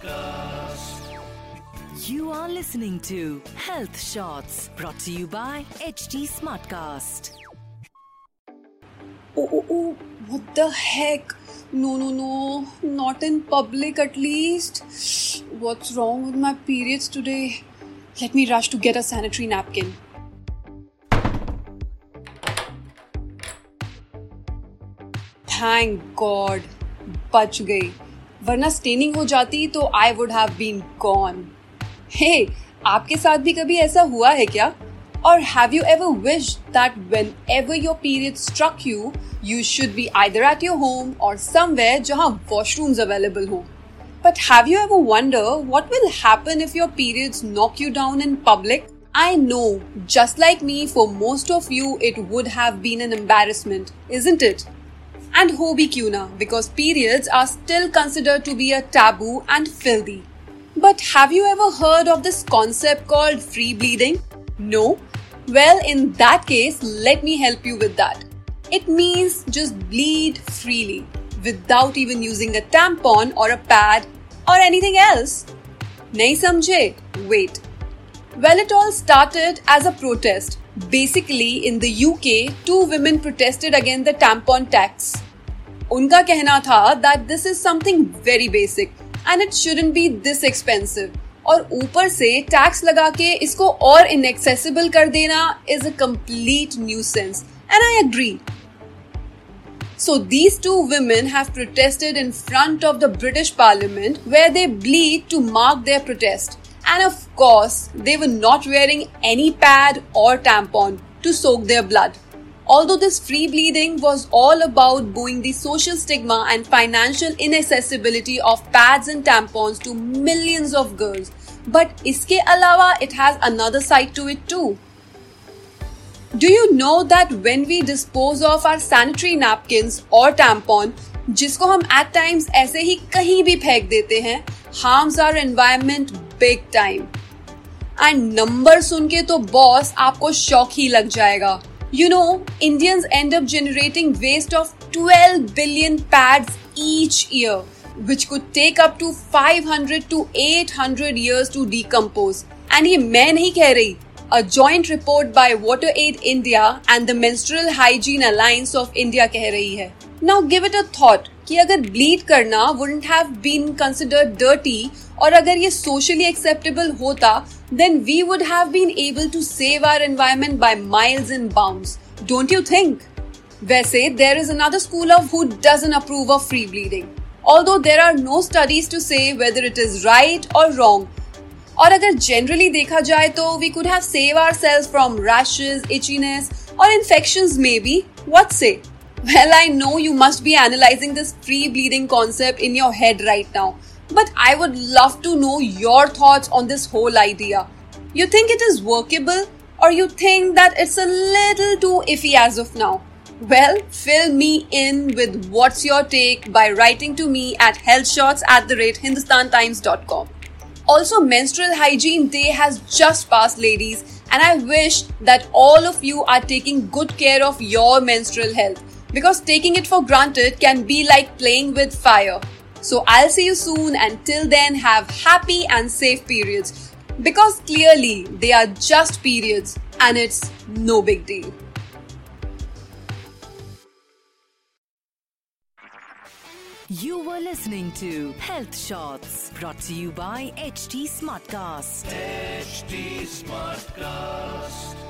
Smartcast. You are listening to Health Shots brought to you by HT Smartcast. Oh, oh, oh, what the heck? No, no, no, not in public at least. What's wrong with my periods today? Let me rush to get a sanitary napkin. Thank God, बच गई वरना staining हो जाती तो I would have been gone hey आपके साथ भी कभी ऐसा हुआ है क्या? और have you ever wish that whenever your period struck you you should be either at your home और समवेयर जहाँ वॉशरूम्स अवेलेबल हो? But have you ever wonder what will happen if your periods knock you down in public I know just like me for most of you it would have been an embarrassment is it And ho bhi kyun na, because periods are still considered to be a taboo and filthy. But have you ever heard of this concept called free bleeding? No? Well, in that case, let me help you with that. It means just bleed freely without even using a tampon or a pad or anything else. Nahi samjhe? Wait. Well, it all started as a protest. Basically, in the UK, two women protested against the tampon tax. उनका कहना था that this is something very basic and it shouldn't be this expensive. और ऊपर से tax लगा के इसको और इनएक्सेसिबल कर देना is a complete nuisance and I agree So these two women have protested in front of the British Parliament where they bleed to mark their protest. And of course, they were not wearing any pad or tampon to soak their blood. Although this free bleeding was all about booing the social stigma and financial inaccessibility of pads and tampons to millions of girls, but iske alawa it has another side to it too. Do you know that when we dispose of our sanitary napkins or tampon, जिसको हम at times ऐसे ही कहीं भी फेंक देते हैं harms our environment big time and number सुन के तो बॉस आपको शौक ही लग जाएगा. You know Indians end up generating waste of 12 billion pads each year which could take up to 500 to 800 years to decompose. And ये मैं नहीं कह रही. A joint report by Water Aid India and the Menstrual Hygiene Alliance of India कह रही है. Now give it a thought कि अगर ब्लीड करना wouldn't have been considered dirty और अगर ये सोशली एक्सेप्टेबल होता then we would have been able to save our environment by miles in bounds don't you think वैसे there is another school of who doesn't approve of free bleeding although there are no studies to say whether it is right और wrong और अगर generally देखा जाए तो we could have save ourselves from rashes itchiness और infection may be what say well I know you must be analysing this free bleeding concept in your head right now but I would love to know your thoughts on this whole idea. You think it is workable, or you think that it's a little too iffy as of now? Well, fill me in with what's your take by writing to me at healthshots at the rate hindustantimes.com. Also, Menstrual Hygiene Day has just passed, ladies, and I wish that all of you are taking good care of your menstrual health because taking it for granted can be like playing with fire. So, I'll see you soon, and till then, have happy and safe periods because clearly they are just periods and it's no big deal. You were listening to Health Shots brought to you by HT Smartcast. HT Smartcast.